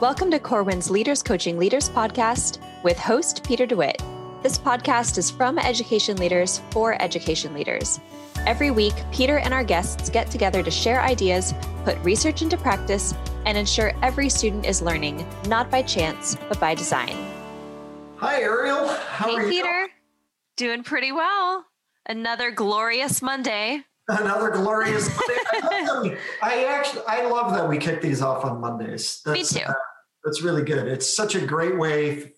Welcome to Corwin's Leaders Coaching Leaders podcast with host Peter DeWitt. This podcast is from education leaders for education leaders. Every week, Peter and our guests get together to share ideas, put research into practice, and ensure every student is learning, not by chance, but by design. Hi, Ariel. How hey, are you? Peter. Doing pretty well. Another glorious Monday. Another glorious Monday. I, I actually, I love that we kick these off on Mondays. That's, me too. Uh, that's really good. It's such a great way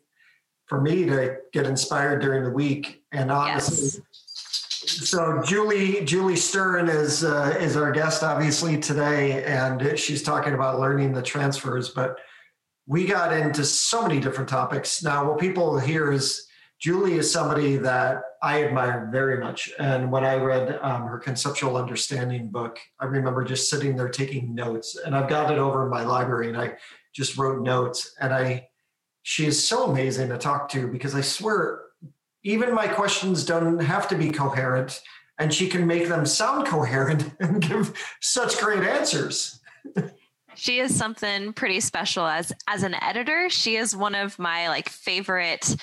for me to get inspired during the week. And honestly, yes. so Julie Julie Stern is uh, is our guest obviously today, and she's talking about learning the transfers. But we got into so many different topics. Now, what people hear is Julie is somebody that I admire very much. And when I read um, her conceptual understanding book, I remember just sitting there taking notes. And I've got it over in my library, and I just wrote notes. And I, she is so amazing to talk to because I swear, even my questions don't have to be coherent, and she can make them sound coherent and give such great answers. she is something pretty special as as an editor she is one of my like favorite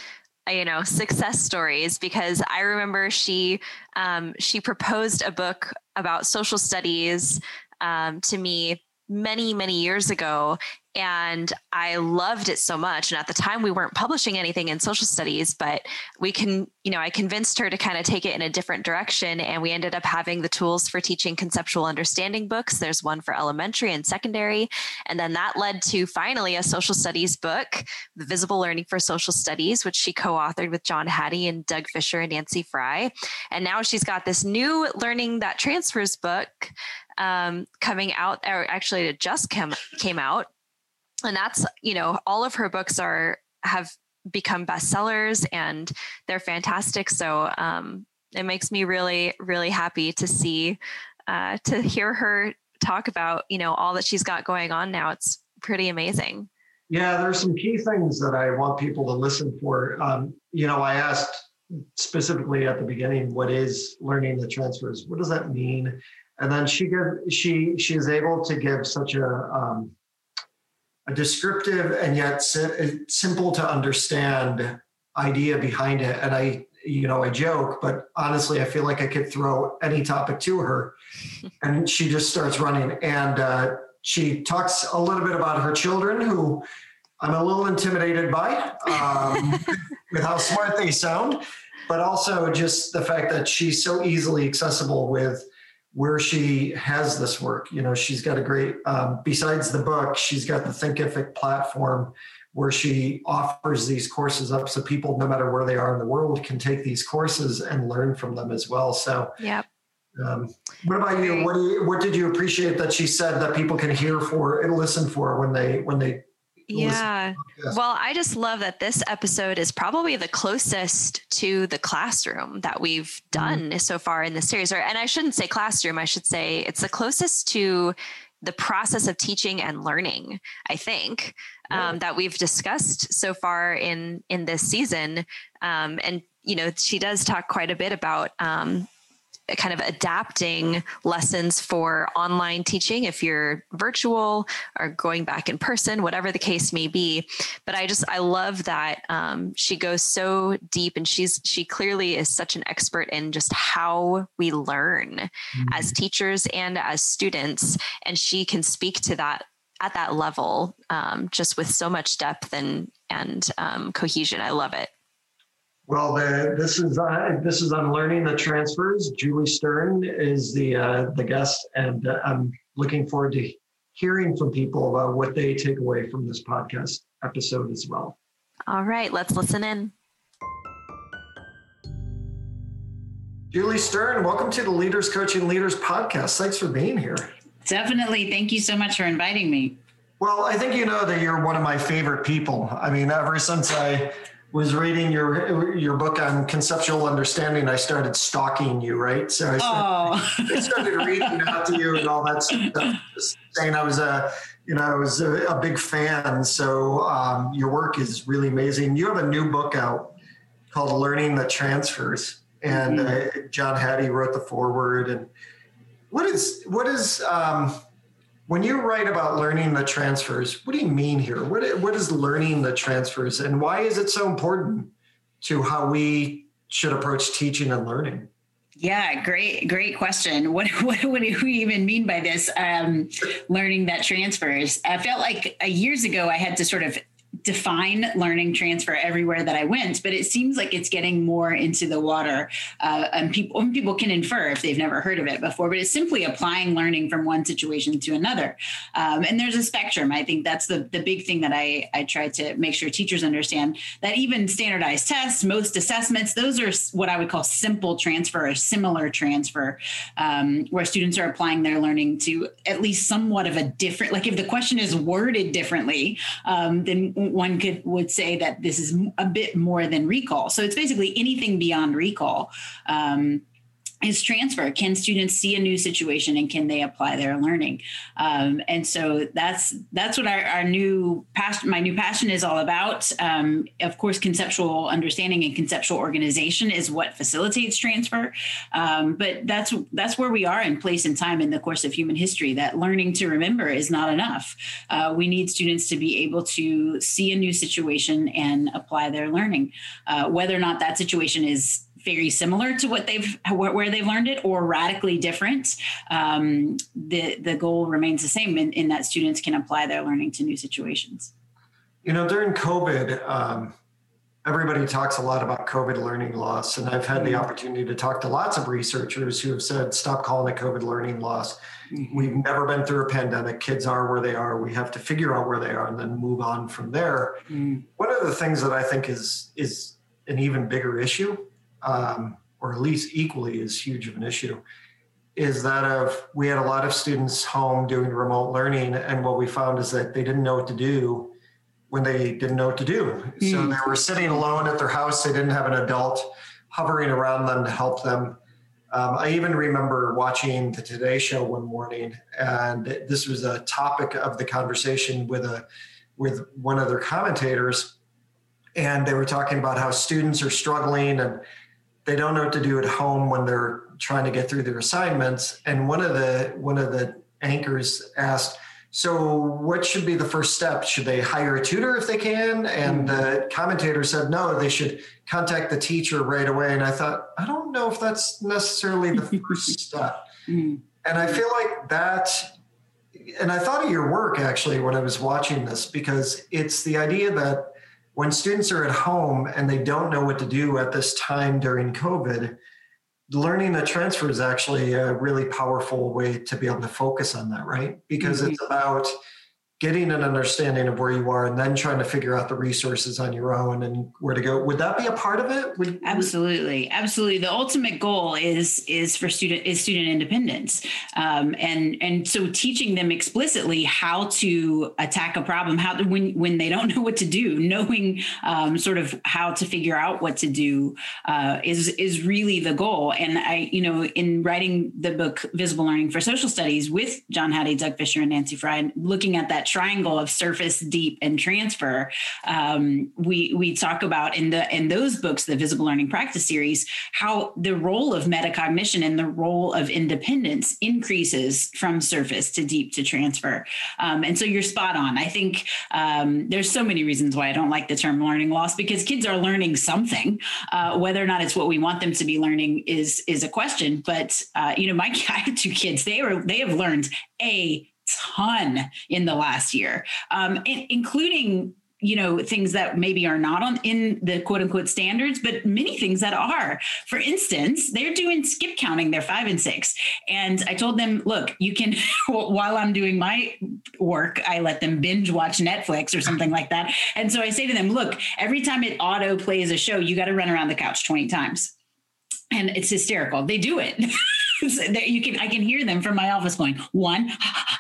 you know success stories because I remember she um, she proposed a book about social studies um, to me many many years ago and I loved it so much. And at the time, we weren't publishing anything in social studies, but we can, you know, I convinced her to kind of take it in a different direction. And we ended up having the tools for teaching conceptual understanding books. There's one for elementary and secondary. And then that led to finally a social studies book, The Visible Learning for Social Studies, which she co authored with John Hattie and Doug Fisher and Nancy Frey. And now she's got this new Learning That Transfers book um, coming out, or actually it just came, came out and that's you know all of her books are have become bestsellers and they're fantastic. So um, it makes me really really happy to see uh, to hear her talk about you know all that she's got going on now. It's pretty amazing. Yeah there's some key things that i want people to listen for. Um, you know i asked specifically at the beginning what is learning the transfers? What does that mean? And then she give she she is able to give such a um, a descriptive and yet simple to understand idea behind it. And I, you know, I joke, but honestly, I feel like I could throw any topic to her and she just starts running. And uh, she talks a little bit about her children who I'm a little intimidated by um, with how smart they sound, but also just the fact that she's so easily accessible with where she has this work. You know, she's got a great, um, besides the book, she's got the Thinkific platform where she offers these courses up so people, no matter where they are in the world, can take these courses and learn from them as well. So, yeah. Um, what about you? What do you, what did you appreciate that she said that people can hear for and listen for when they when they yeah. Well, I just love that this episode is probably the closest to the classroom that we've mm-hmm. done mm-hmm. so far in the series. Or, and I shouldn't say classroom, I should say it's the closest to the process of teaching and learning, I think, yeah. um, that we've discussed so far in in this season. Um, and you know, she does talk quite a bit about um, kind of adapting lessons for online teaching if you're virtual or going back in person, whatever the case may be. But I just I love that um, she goes so deep, and she's she clearly is such an expert in just how we learn mm-hmm. as teachers and as students, and she can speak to that at that level um, just with so much depth and and um, cohesion. I love it. Well, the, this is uh, this is on learning the transfers. Julie Stern is the uh, the guest, and uh, I'm looking forward to hearing from people about what they take away from this podcast episode as well. All right, let's listen in. Julie Stern, welcome to the Leaders Coaching Leaders podcast. Thanks for being here. Definitely. Thank you so much for inviting me. Well, I think you know that you're one of my favorite people. I mean, ever since I was reading your your book on conceptual understanding, I started stalking you, right? So I started, oh. I started reading out to you and all that stuff, saying I was a you know I was a, a big fan. So um, your work is really amazing. You have a new book out called Learning That Transfers, and mm-hmm. uh, John Hattie wrote the foreword. And what is what is um, when you write about learning the transfers, what do you mean here? What, what is learning the transfers and why is it so important to how we should approach teaching and learning? Yeah, great, great question. What what, what do we even mean by this? Um, learning that transfers. I felt like uh, years ago I had to sort of define learning transfer everywhere that I went, but it seems like it's getting more into the water, uh, and people and people can infer if they've never heard of it before. But it's simply applying learning from one situation to another, um, and there's a spectrum. I think that's the the big thing that I I try to make sure teachers understand that even standardized tests, most assessments, those are what I would call simple transfer or similar transfer, um, where students are applying their learning to at least somewhat of a different. Like if the question is worded differently, um, then one could would say that this is a bit more than recall. So it's basically anything beyond recall. Um, is transfer. Can students see a new situation and can they apply their learning? Um, and so that's that's what our, our new passion my new passion is all about. Um, of course conceptual understanding and conceptual organization is what facilitates transfer. Um, but that's that's where we are in place and time in the course of human history. That learning to remember is not enough. Uh, we need students to be able to see a new situation and apply their learning. Uh, whether or not that situation is very similar to what they've where they've learned it or radically different um, the the goal remains the same in, in, that students can apply their learning to new situations you know during covid um, everybody talks a lot about covid learning loss and i've had the mm-hmm. opportunity to talk to lots of researchers who have said stop calling it covid learning loss mm-hmm. we've never been through a pandemic kids are where they are we have to figure out where they are and then move on from there mm-hmm. one of the things that i think is is an even bigger issue um, or at least equally as huge of an issue, is that of we had a lot of students home doing remote learning, and what we found is that they didn't know what to do when they didn't know what to do. Mm. So hmm. they were sitting alone at their house. They didn't have an adult hovering around them to help them. Um, I even remember watching the Today Show one morning, and this was a topic of the conversation with a with one of their commentators, and they were talking about how students are struggling and they don't know what to do at home when they're trying to get through their assignments. And one of the one of the anchors asked, "So, what should be the first step? Should they hire a tutor if they can?" And the commentator said, "No, they should contact the teacher right away." And I thought, I don't know if that's necessarily the first step. Mm. And I feel like that and I thought of your work actually when I was watching this because it's the idea that when students are at home and they don't know what to do at this time during COVID, learning the transfer is actually a really powerful way to be able to focus on that, right? Because mm-hmm. it's about getting an understanding of where you are and then trying to figure out the resources on your own and where to go. Would that be a part of it? Would, absolutely. Absolutely. The ultimate goal is is for student is student independence. Um, and and so teaching them explicitly how to attack a problem how to, when when they don't know what to do knowing um, sort of how to figure out what to do uh, is is really the goal. And i you know in writing the book visible learning for social studies with john hattie doug fisher and nancy frey looking at that triangle of surface, deep, and transfer, um, we we talk about in the in those books, the Visible Learning Practice series, how the role of metacognition and the role of independence increases from surface to deep to transfer. Um, and so you're spot on. I think um, there's so many reasons why I don't like the term learning loss because kids are learning something. Uh, whether or not it's what we want them to be learning is is a question. But uh, you know, my I have two kids. They were they have learned a ton in the last year, um, including you know things that maybe are not on in the quote unquote standards but many things that are. For instance they're doing skip counting they're five and six. And i told them look you can while i'm doing my work i let them binge watch netflix or something like that. And so i say to them look every time it auto plays a show you got to run around the couch 20 times. And it's hysterical. They do it. You can i can hear them from my office going one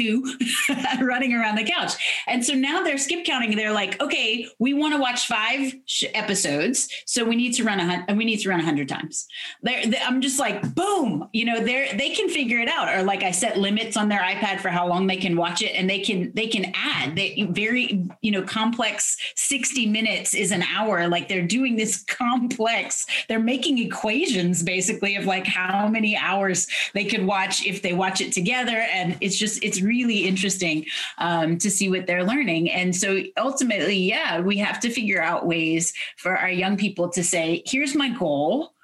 two running around the couch. And so now they're skip counting. They're like, okay, we want to watch five sh- episodes, so we need to run a hundred. we need to run a hundred times. They, I'm just like, boom, you know, they're they can figure it out. Or like I set limits on their iPad for how long they can watch it, and they can they can add. They very you know complex. Sixty minutes is an hour. Like they're doing this complex. They're making equations basically of like how many hours they could watch if they watch it together, and it's just it's really interesting um, to see what they're learning. And so ultimately, yeah, we have to figure out ways for our young people to say, here's my goal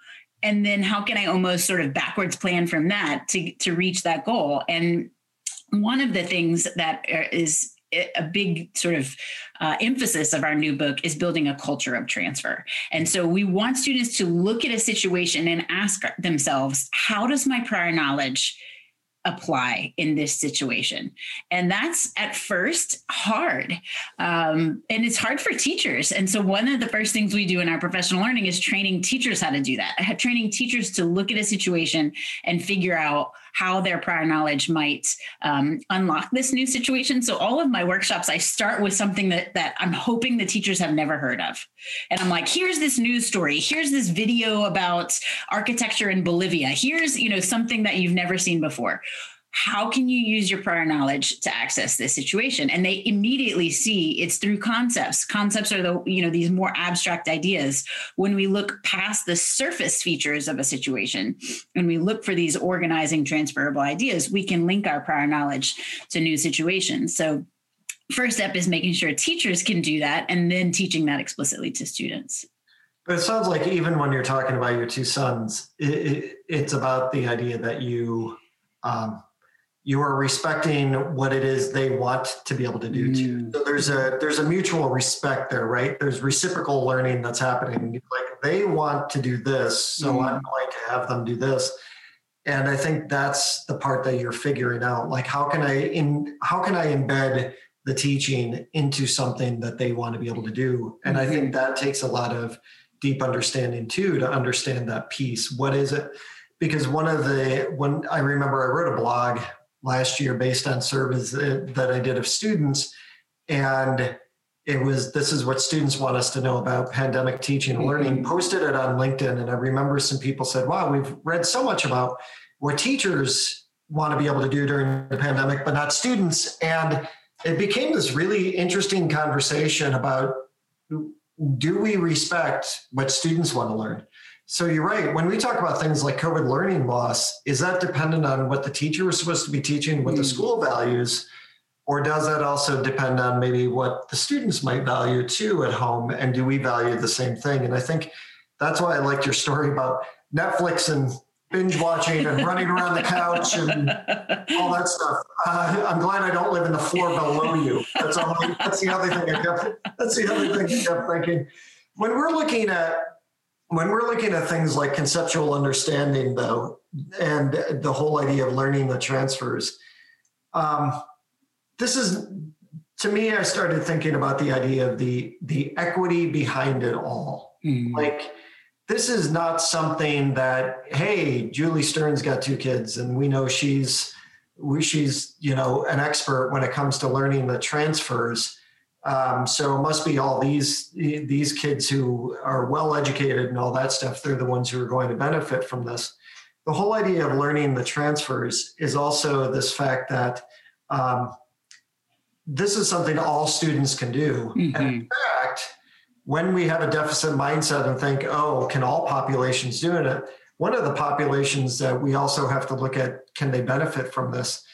and then how can i almost sort of backwards plan from that to to reach that goal and one of the things that is a big sort of uh, emphasis of our new book is building a culture of transfer. And so we want students to look at a situation and ask themselves, how does my prior knowledge apply in this situation. And that's at first hard. Um, and it's hard for teachers. And so one of the first things we do in our professional learning is training teachers how to do that training teachers to look at a situation and figure out how their prior knowledge might um, unlock this new situation. So all of my workshops, I start with something that that I'm hoping the teachers have never heard of, and I'm like, here's this news story, here's this video about architecture in Bolivia, here's you know something that you've never seen before how can you use your prior knowledge to access this situation? And they immediately see it's through concepts. Concepts are the you know these more abstract ideas. When we look past the surface features of a situation and we look for these organizing transferable ideas we can link our prior knowledge to new situations. So first step is making sure teachers can do that and then teaching that explicitly to students. But it sounds like even when you're talking about your two sons it, it, it's about the idea that you um, you are respecting what it is they want to be able to do mm. too. So there's a there's a mutual respect there, right? There's reciprocal learning that's happening. Like they want to do this, so mm. I'm going to have them do this. And I think that's the part that you're figuring out. Like how can I in how can I embed the teaching into something that they want to be able to do? And mm-hmm. I think that takes a lot of deep understanding too to understand that piece. What is it? Because one of the when I remember I wrote a blog last year based on surveys that I did of students. And it was this is what students want us to know about pandemic teaching and learning. Mm-hmm. Posted it on LinkedIn, and I remember some people said, Wow, we've read so much about what teachers want to be able to do during the pandemic, but not students. And it became this really interesting conversation about do we respect what students want to learn? So you're right. When we talk about things like COVID learning loss, is that dependent on what the teacher was supposed to be teaching, what the school values, or does that also depend on maybe what the students might value too at home? And do we value the same thing? And I think that's why I liked your story about Netflix and binge watching and running around the couch and all that stuff. Uh, I'm glad I don't live in the floor below you. That's all. That's the other thing I kept. That's the other thing I kept thinking. When we're looking at when we're looking at things like conceptual understanding, though, and the whole idea of learning the transfers, um, this is to me. I started thinking about the idea of the the equity behind it all. Mm. Like this is not something that hey, Julie Stern's got two kids, and we know she's she's you know an expert when it comes to learning the transfers um, so it must be all these these kids who are well educated and all that stuff. They're the ones who are going to benefit from this. The whole idea of learning the transfers is also this fact that um, this is something all students can do. Mm-hmm. And in fact, when we have a deficit mindset and think, oh, can all populations do it? One of the populations that we also have to look at, can they benefit from this,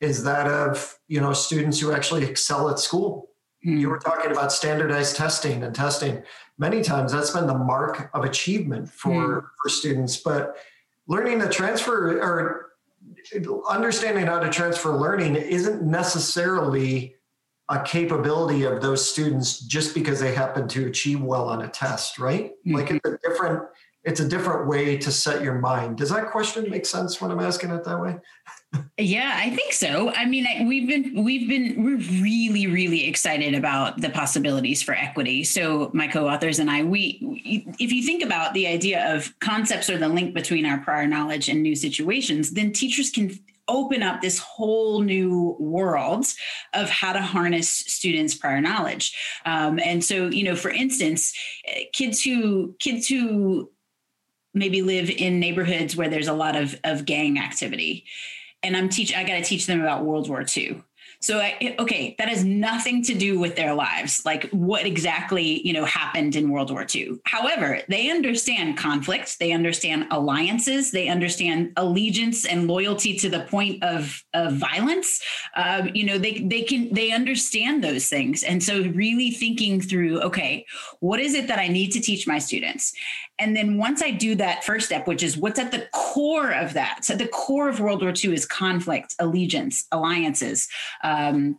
is that of you know students who actually excel at school Hmm. You were talking about standardized testing and testing. Many times that's been the mark of achievement for, hmm. for students, but learning to transfer or understanding how to transfer learning isn't necessarily a capability of those students just because they happen to achieve well on a test, right? Mm-hmm. Like it's a different it's a different way to set your mind. Does that question make sense when I'm asking it that way? Yeah, I think so. I mean, we've been we've been we're really really excited about the possibilities for equity. So my co-authors and I, we if you think about the idea of concepts or the link between our prior knowledge and new situations, then teachers can open up this whole new world of how to harness students prior knowledge um, and so you know for instance kids who kids who maybe live in neighborhoods where there's a lot of, of gang activity and I'm teach I got to teach them about World War II. So, I, okay, that has nothing to do with their lives, like what exactly you know happened in World War II. However, they understand conflict, they understand alliances, they understand allegiance and loyalty to the point of of violence. Um, you know, they they can they understand those things, and so really thinking through, okay, what is it that I need to teach my students? And then once I do that first step, which is what's at the core of that, so the core of World War II is conflict, allegiance, alliances. Um,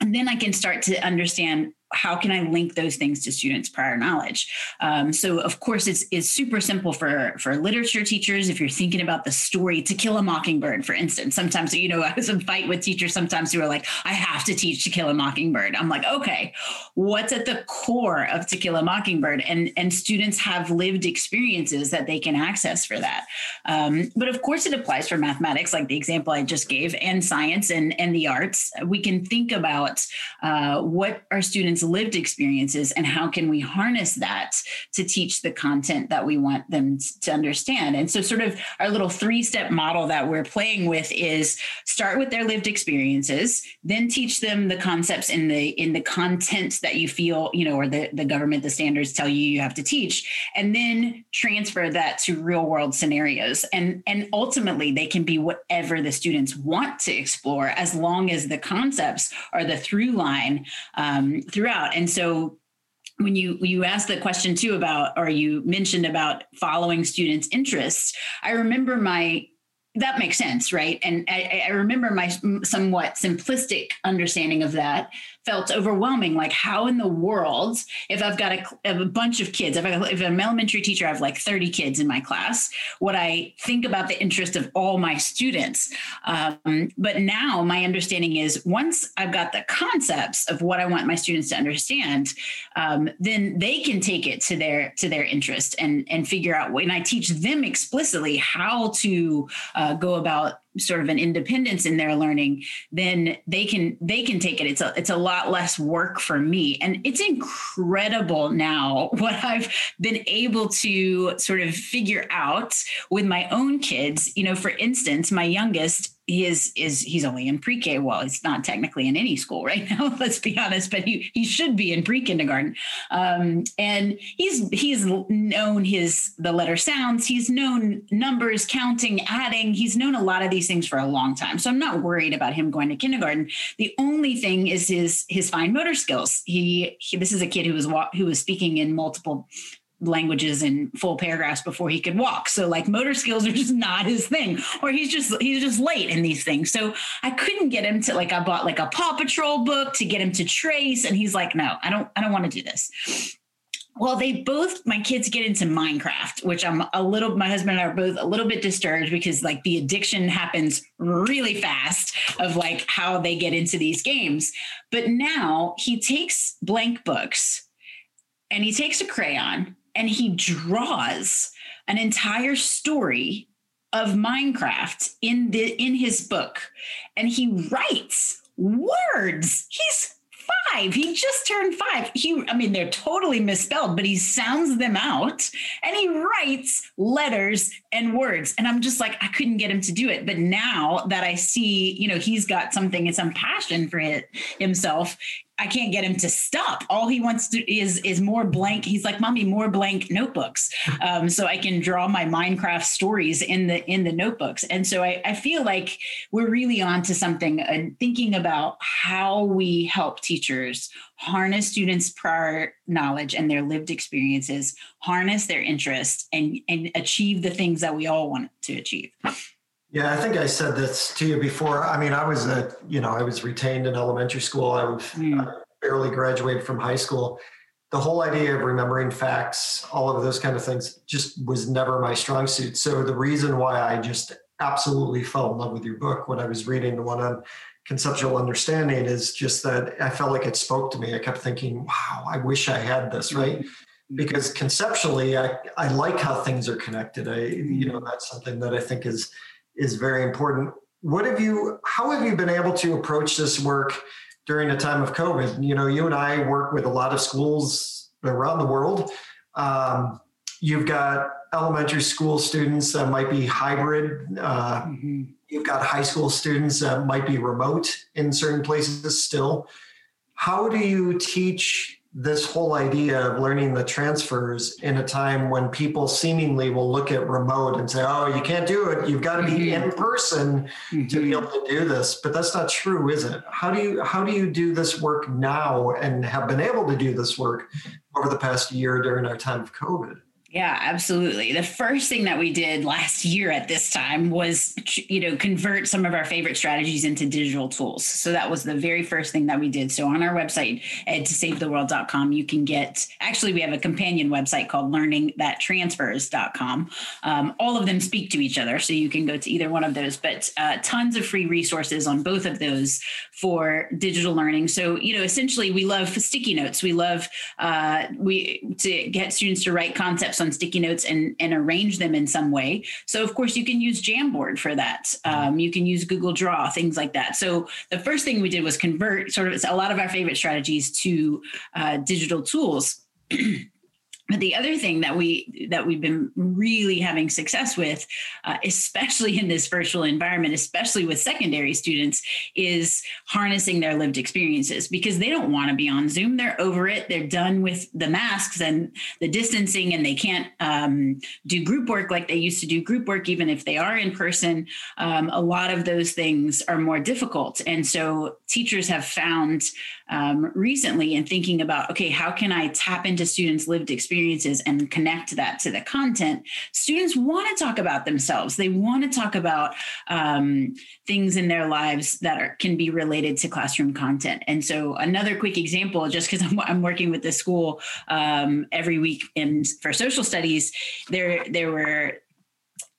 and then I can start to understand how can I link those things to students' prior knowledge? Um, so, of course, it's, it's super simple for, for literature teachers. If you're thinking about the story To Kill a Mockingbird, for instance, sometimes, you know, I was in fight with teachers sometimes who are like, I have to teach To Kill a Mockingbird. I'm like, okay, what's at the core of To Kill a Mockingbird? And, and students have lived experiences that they can access for that. Um, but of course, it applies for mathematics, like the example I just gave, and science and, and the arts. We can think about uh, what our students lived experiences and how can we harness that to teach the content that we want them to understand. And so sort of our little three step model that we're playing with is start with their lived experiences then teach them the concepts in the in the content that you feel you know or the, the government the standards tell you you have to teach and then transfer that to real world scenarios. And and ultimately they can be whatever the students want to explore as long as the concepts are the through line um, throughout. And so when you you asked the question too about or you mentioned about following students interests i remember my that makes sense right and I, I remember my somewhat simplistic understanding of that felt overwhelming. Like, how in the world, if I've got a, a bunch of kids, if, I, if I'm an elementary teacher, I have like 30 kids in my class, would I think about the interest of all my students? Um, but now my understanding is once I've got the concepts of what I want my students to understand, um, then they can take it to their to their interest and and figure out. When I teach them explicitly how to uh, go about sort of an independence in their learning then they can they can take it. It's a it's a lot less work for me. And it's incredible now what i've been able to sort of figure out with my own kids. You know for instance my youngest he is is he's only in pre-K. Well, he's not technically in any school right now. Let's be honest, but he he should be in pre-kindergarten. Um, and he's he's known his the letter sounds. He's known numbers, counting, adding. He's known a lot of these things for a long time. So I'm not worried about him going to kindergarten. The only thing is his his fine motor skills. He, he this is a kid who was who was speaking in multiple languages in full paragraphs before he could walk. So like motor skills are just not his thing, or he's just he's just late in these things. So I couldn't get him to like I bought like a Paw Patrol book to get him to trace, and he's like, no, I don't I don't want to do this. Well, they both my kids get into Minecraft, which I'm a little my husband and I are both a little bit disturbed because like the addiction happens really fast of like how they get into these games. But now he takes blank books and he takes a crayon and he draws an entire story of Minecraft in the in his book and he writes words. He's five. He just turned five. He, I mean, they're totally misspelled, but he sounds them out and he writes letters and words. And I'm just like, I couldn't get him to do it. But now that I see, you know, he's got something and some passion for it himself, I can't get him to stop. All he wants to is is more blank. He's like, "Mommy, more blank notebooks," um, so I can draw my Minecraft stories in the in the notebooks. And so I, I feel like we're really on to something. Uh, thinking about how we help teachers harness students' prior knowledge and their lived experiences, harness their interest, and and achieve the things that we all want to achieve. Yeah, I think I said this to you before. I mean, I was a, you know, I was retained in elementary school. I, was, mm. I barely graduated from high school. The whole idea of remembering facts, all of those kind of things, just was never my strong suit. So the reason why I just absolutely fell in love with your book when I was reading the one on conceptual understanding is just that I felt like it spoke to me. I kept thinking, wow, I wish I had this, right? Mm-hmm. Because conceptually, I, I like how things are connected. I, you know, that's something that I think is is very important. What have you, how have you been able to approach this work during the time of COVID? You know, you and I work with a lot of schools around the world. Um, you've got elementary school students that might be hybrid. Uh, mm-hmm. You've got high school students that might be remote in certain places still. How do you teach this whole idea of learning the transfers in a time when people seemingly will look at remote and say, oh, you can't do it. You've got to be mm-hmm. in person mm-hmm. to be mm-hmm. able to do this. But that's not true, is it? How do you how do you do this work now and have been able to do this work over the past year during our time of COVID? Yeah, absolutely. The first thing that we did last year at this time was, you know, convert some of our favorite strategies into digital tools. So that was the very first thing that we did. So on our website, ed2savetheworld.com, you can get, actually, we have a companion website called learningthattransfers.com. Um, all of them speak to each other. So you can go to either one of those, but uh, tons of free resources on both of those for digital learning. So, you know, essentially we love sticky notes. We love uh, we to get students to write concepts on sticky notes and, and arrange them in some way. So, of course, you can use Jamboard for that. Um, you can use Google Draw, things like that. So, the first thing we did was convert sort of a lot of our favorite strategies to uh, digital tools. But the other thing that we that we've been really having success with, uh, especially in this virtual environment, especially with secondary students, is harnessing their lived experiences because they don't want to be on Zoom. They're over it. They're done with the masks and the distancing, and they can't um, do group work like they used to do group work, even if they are in person. Um, a lot of those things are more difficult, and so teachers have found um, recently in thinking about okay, how can I tap into students' lived experiences experiences and connect that to the content, students want to talk about themselves. They want to talk about um, things in their lives that are, can be related to classroom content. And so, another quick example, just because I'm, I'm, working with the school um, every week in for social studies, there there were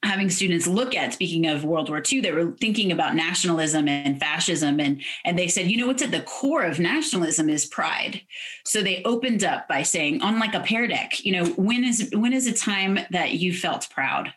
having students look at speaking of world war ii they were thinking about nationalism and fascism and and they said you know what's at the core of nationalism is pride. So they opened up by saying on like a Pear Deck you know when is when is a time that you felt proud?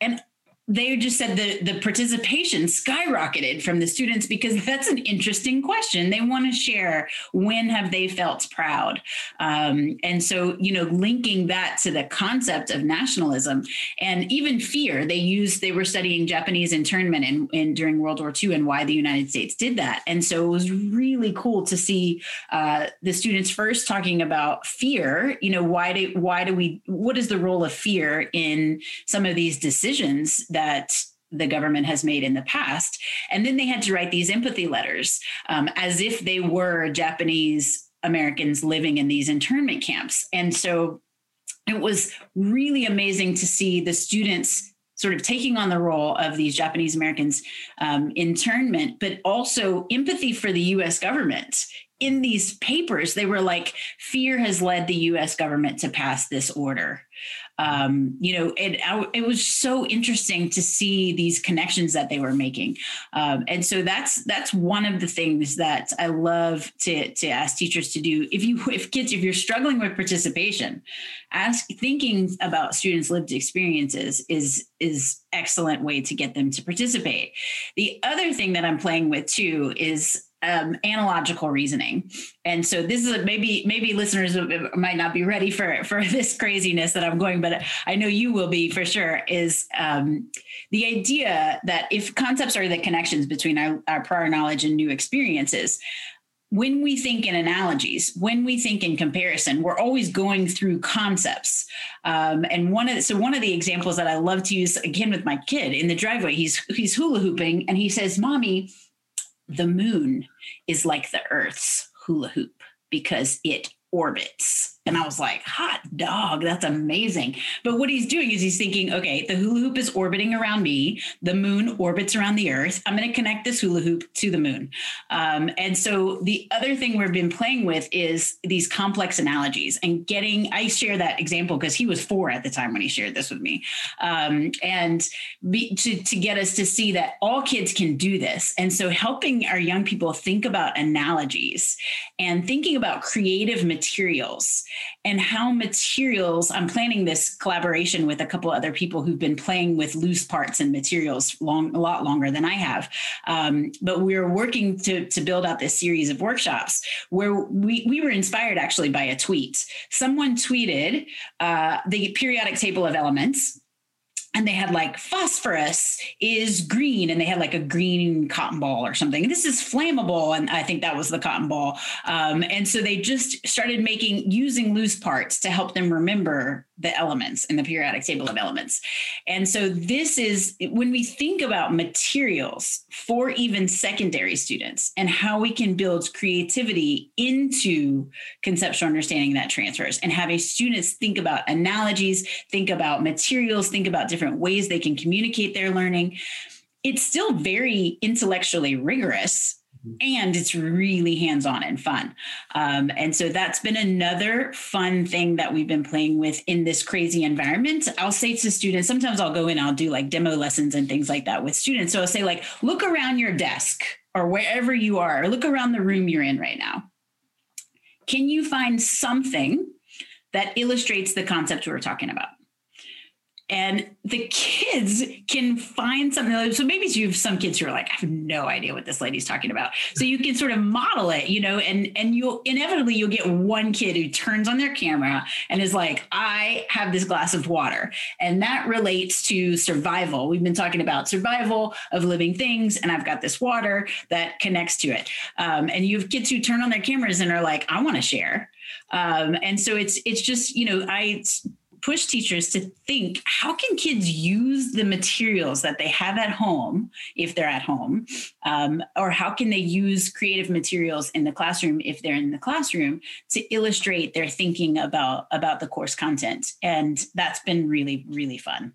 And they just said the the participation skyrocketed from the students because that's an interesting question. They want to share when have they felt proud? Um, and so you know linking that to the concept of nationalism and even fear they used they were studying japanese internment in, in during world war ii and why the united states did that. And so it was really cool to see uh, the students first talking about fear you know why do why do we what is the role of fear in some of these decisions that the government has made in the past. And then they had to write these empathy letters um, as if they were Japanese Americans living in these internment camps. And so it was really amazing to see the students sort of taking on the role of these Japanese Americans um, internment, but also empathy for the US government. In these papers, they were like, fear has led the US government to pass this order um, you know, it it was so interesting to see these connections that they were making, um, and so that's that's one of the things that I love to to ask teachers to do. If you if kids if you're struggling with participation, ask thinking about students' lived experiences is is excellent way to get them to participate. The other thing that I'm playing with too is um, analogical reasoning. And so this is a, maybe maybe listeners might not be ready for for this craziness that I'm going, but I know you will be for sure. Is um, the idea that if concepts are the connections between our, our prior knowledge and new experiences. When we think in analogies, when we think in comparison, we're always going through concepts. Um, and one of the, so one of the examples that I love to use again with my kid in the driveway, he's he's hula hooping and he says, "Mommy, the moon is like the Earth's hula hoop because it orbits. And I was like, hot dog, that's amazing. But what he's doing is he's thinking, okay, the hula hoop is orbiting around me. The moon orbits around the earth. I'm going to connect this hula hoop to the moon. Um, and so the other thing we've been playing with is these complex analogies and getting, I share that example because he was four at the time when he shared this with me. Um, and be, to, to get us to see that all kids can do this. And so helping our young people think about analogies and thinking about creative materials and how materials i'm planning this collaboration with a couple other people who've been playing with loose parts and materials long a lot longer than i have. Um, but we're working to, to build out this series of workshops where we, we were inspired actually by a tweet. Someone tweeted uh, the periodic table of elements and they had like phosphorus is green and they had like a green cotton ball or something. This is flammable and i think that was the cotton ball. Um, and so they just started making using loose parts to help them remember the elements in the periodic table of elements. And so this is when we think about materials for even secondary students and how we can build creativity into conceptual understanding that transfers and having students think about analogies, think about materials, think about different ways they can communicate their learning. It's still very intellectually rigorous and it's really hands-on and fun. Um, and so that's been another fun thing that we've been playing with in this crazy environment. I'll say to students sometimes i'll go in i'll do like demo lessons and things like that with students. So i'll say like look around your desk or wherever you are or look around the room you're in right now. Can you find something that illustrates the concept we we're talking about and the kids can find something. So maybe you have some kids who are like, I have no idea what this lady's talking about. So you can sort of model it, you know, and and you'll inevitably you'll get one kid who turns on their camera and is like, I have this glass of water, and that relates to survival. We've been talking about survival of living things, and I've got this water that connects to it. Um, and you have kids who turn on their cameras and are like, I want to share. Um, and so it's it's just you know I push teachers to think how can kids use the materials that they have at home if they're at home um, or how can they use creative materials in the classroom if they're in the classroom to illustrate their thinking about about the course content and that's been really really fun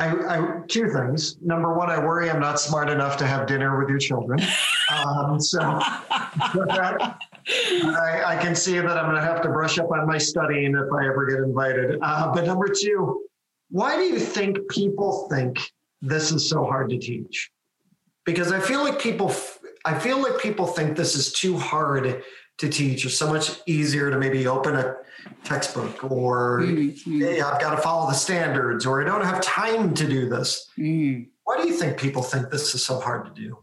I, I, two things. Number one, I worry I'm not smart enough to have dinner with your children. Um, so that, I, I, can see that I'm going to have to brush up on my studying if I ever get invited. Uh, but number two, why do you think people think this is so hard to teach? Because I feel like people, I feel like people think this is too hard to teach, or so much easier to maybe open a textbook, or mm-hmm. hey, I've got to follow the standards, or I don't have time to do this. Mm. Why do you think people think this is so hard to do?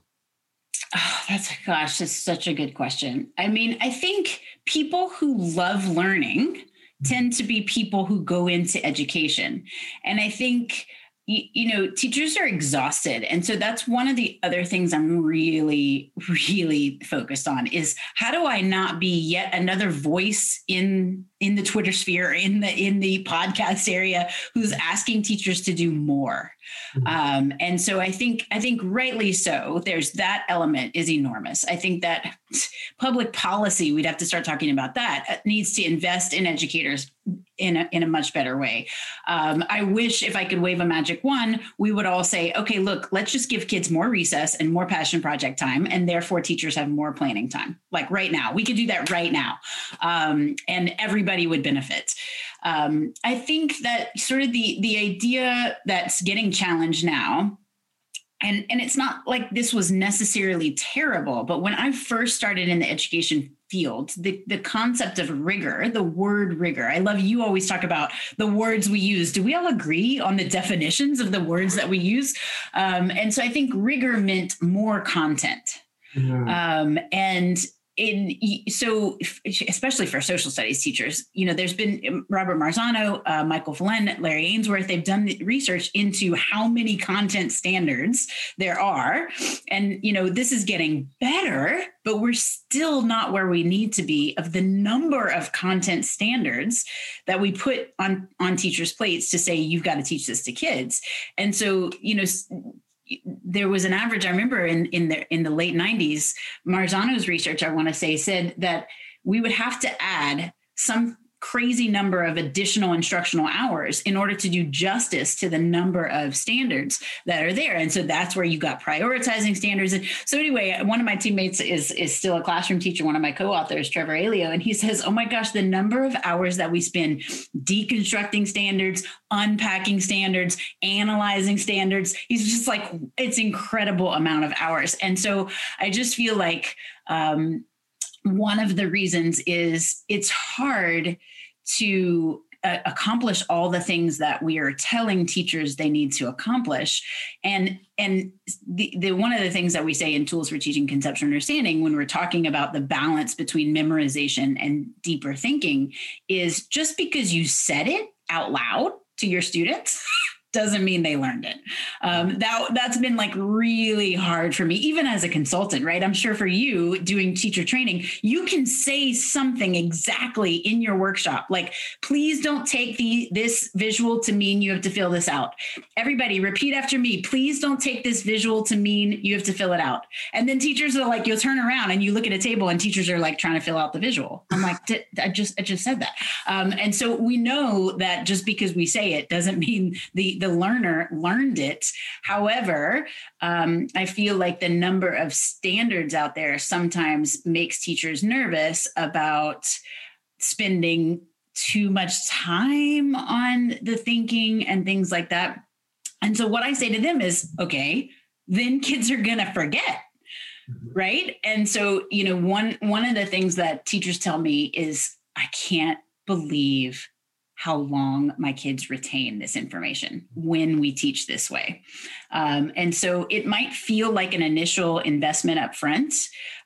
Oh, that's gosh, that's such a good question. I mean, I think people who love learning tend to be people who go into education. And I think you, you, know teachers are exhausted and so that's one of the other things i'm really really focused on is how do i not be yet another voice in in the twitter sphere in the in the podcast area who's asking teachers to do more mm-hmm. um, and so i think i think rightly so there's that element is enormous i think that public policy we'd have to start talking about that uh, needs to invest in educators in a, in a much better way. Um, I wish if I could wave a magic wand, we would all say, okay, look, let's just give kids more recess and more passion project time, and therefore teachers have more planning time. Like right now, we could do that right now, um, and everybody would benefit. Um, I think that sort of the the idea that's getting challenged now and and it's not like this was necessarily terrible but when i first started in the education field the, the concept of rigor the word rigor i love you always talk about the words we use do we all agree on the definitions of the words that we use um, and so i think rigor meant more content mm-hmm. um, and in so especially for social studies teachers you know there's been um, robert marzano uh, michael flynn larry ainsworth they've done research into how many content standards there are. And you know this is getting better but we're still not where we need to be of the number of content standards that we put on on teachers plates to say you've got to teach this to kids. And so you know there was an average i remember in in the in the late 90s marzano's research i want to say said that we would have to add some crazy number of additional instructional hours in order to do justice to the number of standards that are there. And so that's where you got prioritizing standards. And so anyway one of my teammates is is still a classroom teacher one of my co-authors trevor aleo and he says oh my gosh the number of hours that we spend deconstructing standards unpacking standards analyzing standards he's just like it's incredible amount of hours. And so i just feel like um, one of the reasons is it's hard to uh, accomplish all the things that we are telling teachers they need to accomplish. And and the, the one of the things that we say in tools for teaching conceptual understanding when we're talking about the balance between memorization and deeper thinking is just because you said it out loud to your students doesn't mean they learned it. Um, that that's been like really hard for me, even as a consultant, right? I'm sure for you doing teacher training, you can say something exactly in your workshop, like, please don't take the this visual to mean you have to fill this out. Everybody, repeat after me. Please don't take this visual to mean you have to fill it out. And then teachers are like, you'll turn around and you look at a table, and teachers are like trying to fill out the visual. I'm like, I just I just said that. Um, and so we know that just because we say it doesn't mean the the learner learned it. However, um, I feel like the number of standards out there sometimes makes teachers nervous about spending too much time on the thinking and things like that. And so what I say to them is, okay, then kids are going to forget mm-hmm. right and so you know one one of the things that teachers tell me is i can't believe how long my kids retain this information when we teach this way. Um, and so it might feel like an initial investment up front,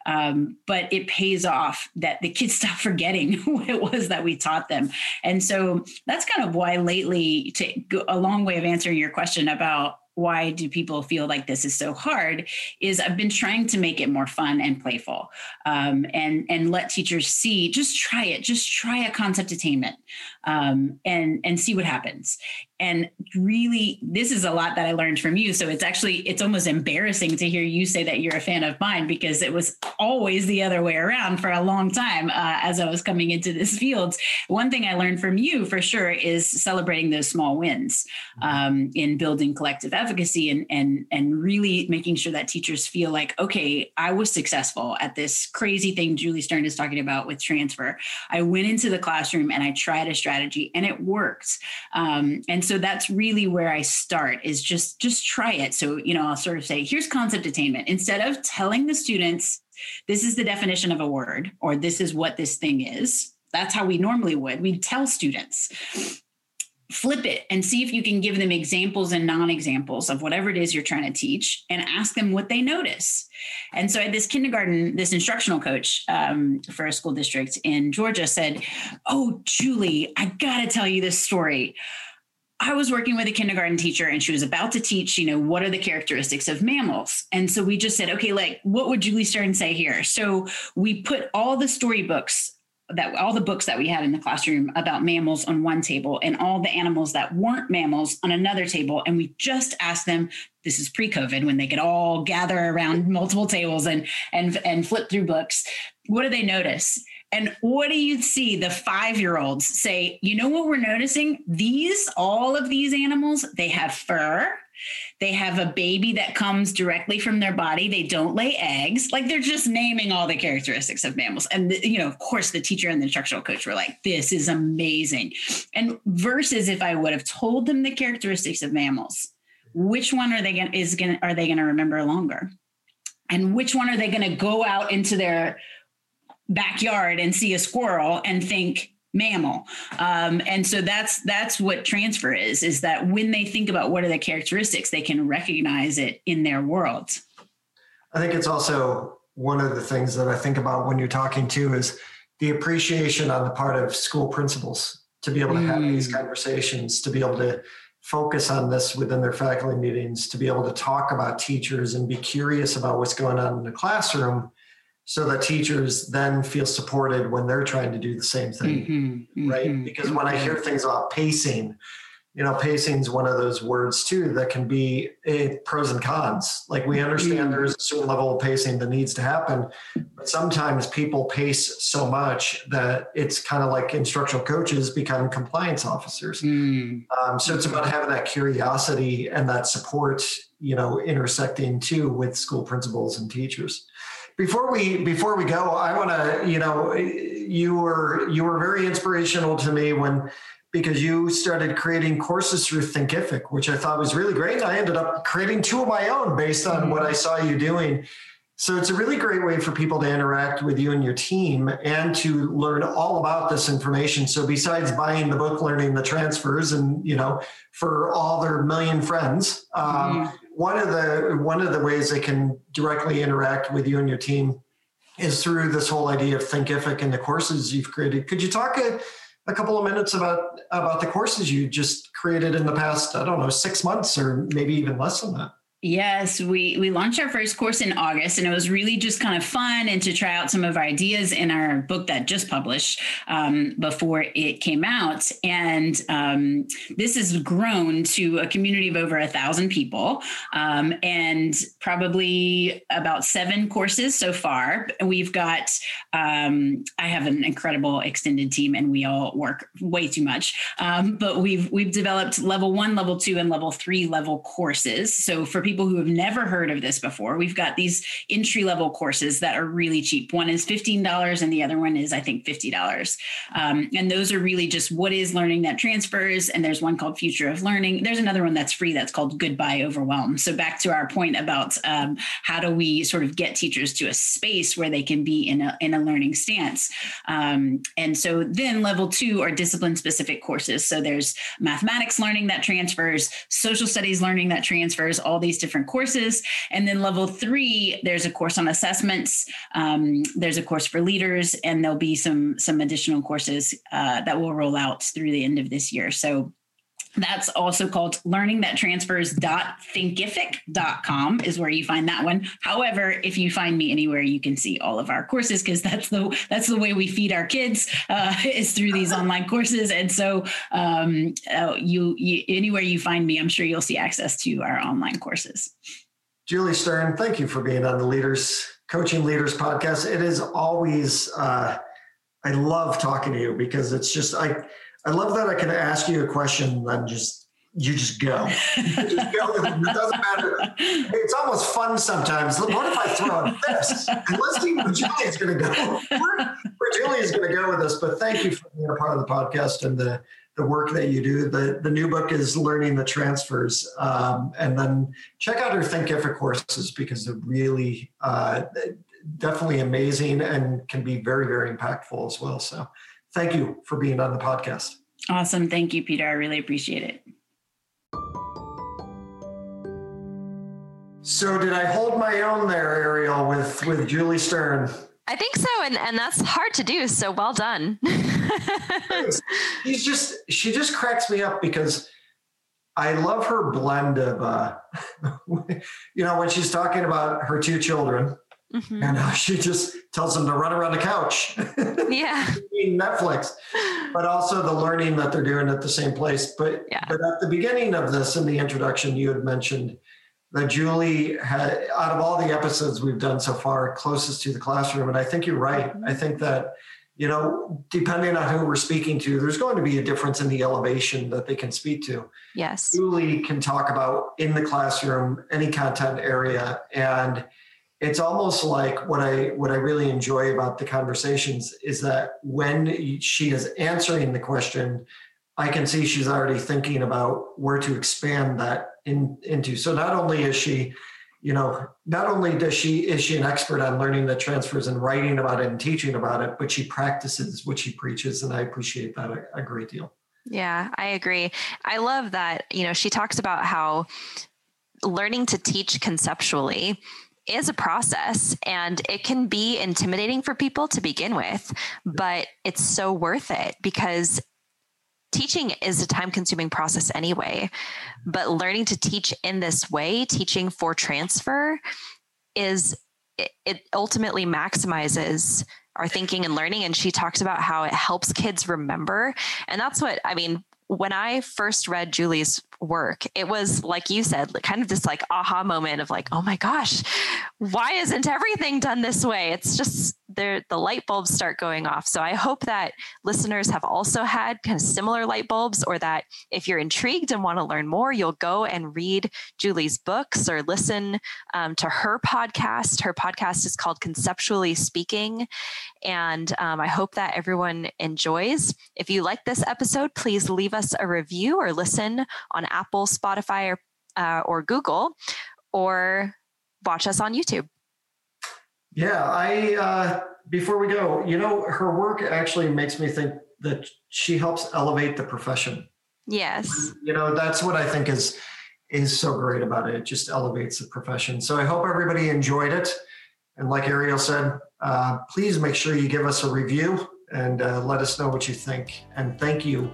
um, but it pays off that the kids stop forgetting what it was that we taught them. And so that's kind of why lately, to go a long way of answering your question about why do people feel like this is so hard is i've been trying to make it more fun and playful. Um, and and let teachers see just try it just try a concept attainment um, and and see what happens. And really this is a lot that i learned from you. So it's actually it's almost embarrassing to hear you say that you're a fan of mine because it was always the other way around for a long time uh, as i was coming into this field. One thing i learned from you for sure is celebrating those small wins um, in building collective efficacy and and and really making sure that teachers feel like okay i was successful at this crazy thing julie stern is talking about with transfer i went into the classroom and i tried a strategy and it worked um, and so that's really where I start is just just try it. So, you know, I'll sort of say, here's concept attainment. Instead of telling the students, this is the definition of a word or this is what this thing is. That's how we normally would. We'd tell students flip it and see if you can give them examples and non-examples of whatever it is you're trying to teach and ask them what they notice and so at this kindergarten this instructional coach um, for a school district in georgia said oh julie i gotta tell you this story I was working with a kindergarten teacher and she was about to teach, you know, what are the characteristics of mammals? And so we just said, okay, like, what would Julie Stern say here? So we put all the storybooks that all the books that we had in the classroom about mammals on one table and all the animals that weren't mammals on another table. And we just asked them, this is pre-COVID when they could all gather around multiple tables and and and flip through books. What do they notice? And what do you see the five year olds say? You know what we're noticing? These, all of these animals, they have fur. They have a baby that comes directly from their body. They don't lay eggs. Like they're just naming all the characteristics of mammals. And, the, you know, of course, the teacher and the instructional coach were like, this is amazing. And versus if I would have told them the characteristics of mammals, which one are they going is going are they going to remember longer? And which one are they going to go out into their backyard and see a squirrel and think mammal. Um, and so that's that's what transfer is is that when they think about what are the characteristics they can recognize it in their world. I think it's also one of the things that i think about when you're talking to is the appreciation on the part of school principals to be able to have these mm. conversations to be able to focus on this within their faculty meetings to be able to talk about teachers and be curious about what's going on in the classroom so that teachers then feel supported when they're trying to do the same thing mm-hmm, right? mm-hmm, because when i hear things about pacing you know pacing is one of those words too that can be a pros and cons. Like we understand mm-hmm. there's a certain level of pacing that needs to happen but sometimes people pace so much that it's kind of like instructional coaches become compliance officers. Mm. um, so it's about having that curiosity and that support you know intersecting too with school principals and teachers before we before we go, I want to you know you were you were very inspirational to me when because you started creating courses through Thinkific, which I thought was really great. I ended up creating two of my own based on what I saw you doing. So it's a really great way for people to interact with you and your team and to learn all about this information. So besides buying the book, Learning That Transfers, and you know, for all their million friends, um, mm-hmm. One of the one of the ways they can directly interact with you and your team is through this whole idea of Thinkific and the courses you've created. Could you talk a, a couple of minutes about about the courses you just created in the past? I don't know, six months or maybe even less than that. Yes, we we launched our first course in August, and it was really just kind of fun and to try out some of our ideas in our book that just published um, before it came out. And um, this has grown to a community of over a thousand people, um, and probably about seven courses so far. We've got um, I have an incredible extended team, and we all work way too much. Um, but we've we've developed level one, level two, and level three level courses. So for people who have never heard of this before, we've got these entry level courses that are really cheap. One is $15 and the other one is, I think, $50. Um, and those are really just what is learning that transfers. And there's one called Future of Learning. There's another one that's free that's called Goodbye Overwhelm. So back to our point about um, how do we sort of get teachers to a space where they can be in a, in a learning stance. Um, and so then level two are discipline specific courses. So there's mathematics learning that transfers, social studies learning that transfers, all these different courses. And then level three, there's a course on assessments. Um, there's a course for leaders, and there'll be some some additional courses uh, that will roll out through the end of this year. So that's also called learning that transfers.thinkific.com is where you find that one. However, if you find me anywhere, you can see all of our courses because that's the that's the way we feed our kids uh, is through these online courses. And so um, uh, you, you anywhere you find me, I'm sure you'll see access to our online courses. Julie Stern, thank you for being on the Leaders Coaching Leaders podcast. It is always uh, I love talking to you because it's just I I love that I can ask you a question and just you just go. You just go. It doesn't matter. It's almost fun sometimes. What if I throw out this? And let's see where Julia's going to go. Where, where Julia's going to go with this. But thank you for being a part of the podcast and the the work that you do. The the new book is Learning That Transfers, um, and then check out her Thinkific courses because they're really uh, definitely amazing and can be very very impactful as well. So thank you for being on the podcast. Awesome. Thank you, Peter. I really appreciate it. So did I hold my own there, Ariel, with with Julie Stern? I think so, and and that's hard to do. So well done. She's just she just cracks me up because I love her blend of uh, you know when she's talking about her two children Mm-hmm. And uh, she just tells them to run around the couch. Yeah. Netflix, but also the learning that they're doing at the same place. But, yeah. but at the beginning of this, in the introduction, you had mentioned that Julie had, out of all the episodes we've done so far, closest to the classroom. And I think you're right. Mm-hmm. I think that, you know, depending on who we're speaking to, there's going to be a difference in the elevation that they can speak to. Yes. Julie can talk about in the classroom, any content area. And it's almost like what I what I really enjoy about the conversations is that when she is answering the question, I can see she's already thinking about where to expand that in, into. So not only is she, you know, not only does she is she an expert on Learning That Transfers and writing about it and teaching about it, but she practices what she preaches, and I appreciate that a, a great deal. Yeah, I agree. I love that. You know, she talks about how learning to teach conceptually is a process and it can be intimidating for people to begin with, but it's so worth it because teaching is a time consuming process anyway. But learning to teach in this way, teaching for transfer, is it, it ultimately maximizes our thinking and learning. And she talks about how it helps kids remember. And that's what I mean. When I first read Julie's work. It was like you said, kind of this like aha moment of like, oh my gosh, why isn't everything done this way? It's just there the light bulbs start going off. So I hope that listeners have also had kind of similar light bulbs or that if you're intrigued and want to learn more, you'll go and read Julie's books or listen um, to her podcast. Her podcast is called Conceptually Speaking. And um, I hope that everyone enjoys. If you like this episode, please leave us a review or listen on Apple, Spotify, or, uh, or Google, or watch us on YouTube. Yeah, I uh, before we go, you know, her work actually makes me think that she helps elevate the profession. Yes. You know, that's what I think is is so great about it. It just elevates the profession. So I hope everybody enjoyed it. And like Ariel said, uh, please make sure you give us a review and uh, let us know what you think. And thank you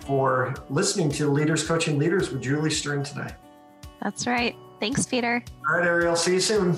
for listening to Leaders Coaching Leaders with Julie Stern today. That's right. Thanks, Peter. All right, Ariel. See you soon.